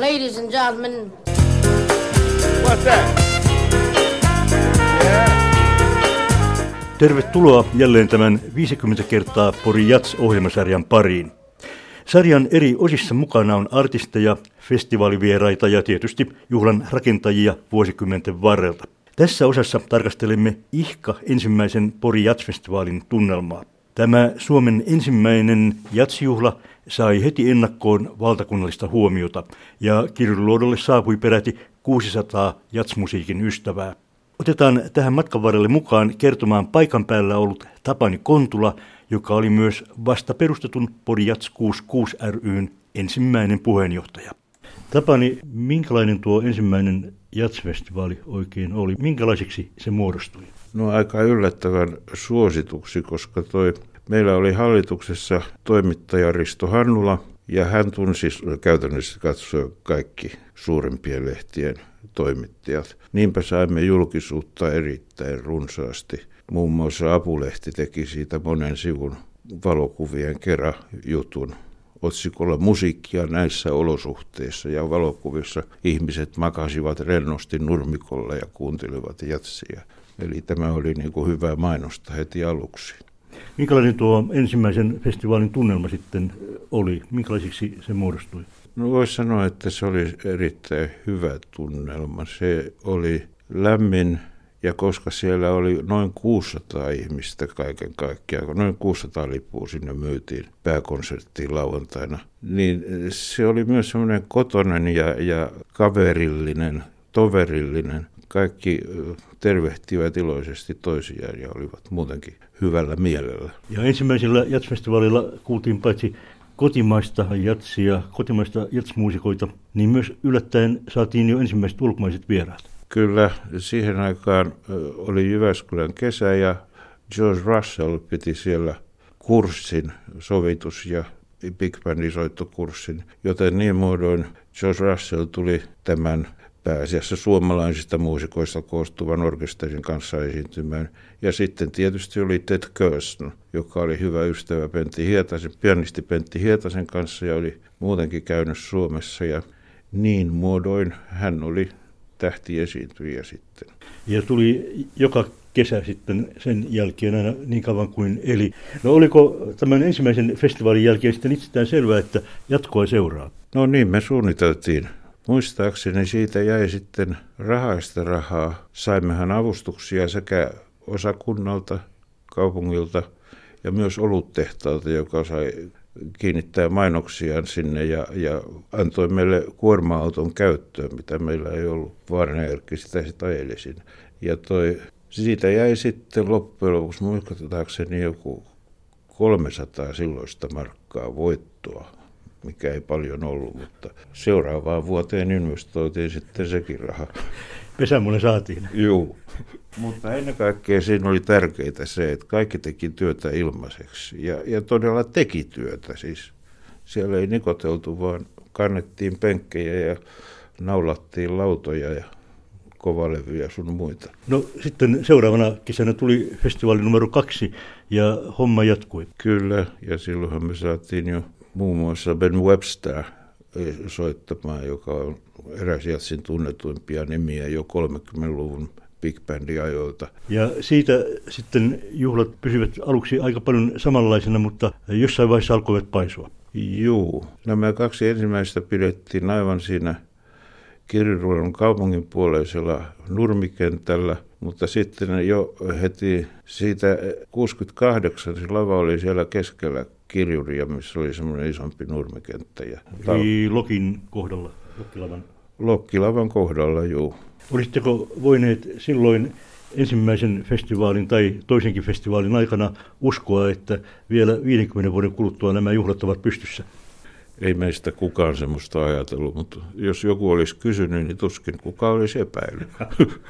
Ladies and gentlemen. What's that? Tervetuloa jälleen tämän 50 kertaa Pori Jats-ohjelmasarjan pariin. Sarjan eri osissa mukana on artisteja, festivaalivieraita ja tietysti juhlan rakentajia vuosikymmenten varrelta. Tässä osassa tarkastelemme Ihka ensimmäisen Pori Jats-festivaalin tunnelmaa. Tämä Suomen ensimmäinen jatsjuhla sai heti ennakkoon valtakunnallista huomiota ja kirjuluodolle saapui peräti 600 jatsmusiikin ystävää. Otetaan tähän matkan varrelle mukaan kertomaan paikan päällä ollut Tapani Kontula, joka oli myös vasta perustetun Podjats 66 ryn ensimmäinen puheenjohtaja. Tapani, minkälainen tuo ensimmäinen jatsfestivaali oikein oli? Minkälaiseksi se muodostui? No aika yllättävän suosituksi, koska toi, meillä oli hallituksessa toimittaja Risto Hannula, ja hän tunsi käytännössä katsoa kaikki suurimpien lehtien toimittajat. Niinpä saimme julkisuutta erittäin runsaasti. Muun muassa Apulehti teki siitä monen sivun valokuvien kerran jutun otsikolla musiikkia näissä olosuhteissa ja valokuvissa ihmiset makasivat rennosti nurmikolla ja kuuntelivat jatsia. Eli tämä oli niin kuin hyvä mainosta heti aluksi. Minkälainen tuo ensimmäisen festivaalin tunnelma sitten oli? Minkälaisiksi se muodostui? No voisi sanoa, että se oli erittäin hyvä tunnelma. Se oli lämmin ja koska siellä oli noin 600 ihmistä kaiken kaikkiaan, noin 600 lippua sinne myytiin pääkonserttiin lauantaina, niin se oli myös semmoinen kotonen ja, ja kaverillinen, toverillinen. Kaikki tervehtivät iloisesti toisiaan ja olivat muutenkin hyvällä mielellä. Ja ensimmäisellä jatsfestivaalilla kuultiin paitsi kotimaista jatsia, kotimaista jatsmuusikoita, niin myös yllättäen saatiin jo ensimmäiset ulkomaiset vieraat. Kyllä, siihen aikaan oli Jyväskylän kesä ja George Russell piti siellä kurssin, sovitus- ja big bandin soittokurssin, joten niin muodoin George Russell tuli tämän pääasiassa suomalaisista muusikoista koostuvan orkesterin kanssa esiintymään. Ja sitten tietysti oli Ted Kirsten, joka oli hyvä ystävä Pentti Hietasen, pianisti Pentti Hietasen kanssa ja oli muutenkin käynyt Suomessa. Ja niin muodoin hän oli tähti esiintyjä sitten. Ja tuli joka kesä sitten sen jälkeen aina niin kauan kuin eli. No oliko tämän ensimmäisen festivaalin jälkeen sitten itsestään selvää, että jatkoa seuraa? No niin, me suunniteltiin Muistaakseni siitä jäi sitten rahaista rahaa. Saimmehan avustuksia sekä osakunnalta, kaupungilta ja myös oluttehtalta, joka sai kiinnittää mainoksiaan sinne ja, ja antoi meille kuorma-auton käyttöön, mitä meillä ei ollut. Vaarinen Erkki sitä sitten ajeli sinne. Ja toi, siitä jäi sitten loppujen lopuksi muistaakseni joku 300 silloista markkaa voittoa mikä ei paljon ollut, mutta seuraavaan vuoteen investoitiin sitten sekin raha. Pesämulle saatiin. Joo. Mutta ennen kaikkea siinä oli tärkeää se, että kaikki teki työtä ilmaiseksi. Ja, ja todella teki työtä siis. Siellä ei nikoteltu, vaan kannettiin penkkejä ja naulattiin lautoja ja kovalevyjä sun muita. No sitten seuraavana kesänä tuli festivaali numero kaksi ja homma jatkui. Kyllä, ja silloinhan me saatiin jo muun muassa Ben Webster soittamaan, joka on eräs jatsin tunnetuimpia nimiä jo 30-luvun big bandi ajoilta. Ja siitä sitten juhlat pysyvät aluksi aika paljon samanlaisena, mutta jossain vaiheessa alkoivat paisua. Joo, nämä kaksi ensimmäistä pidettiin aivan siinä Kirjuruodon kaupungin puoleisella nurmikentällä, mutta sitten jo heti siitä 68 se lava oli siellä keskellä kirjuria, missä oli semmoinen isompi nurmikenttä. Ja Eli Lokin kohdalla, Lokkilavan? Lokkilavan kohdalla, joo. Olisitteko voineet silloin ensimmäisen festivaalin tai toisenkin festivaalin aikana uskoa, että vielä 50 vuoden kuluttua nämä juhlat ovat pystyssä? Ei meistä kukaan semmoista ajatellut, mutta jos joku olisi kysynyt, niin tuskin kukaan olisi epäillyt.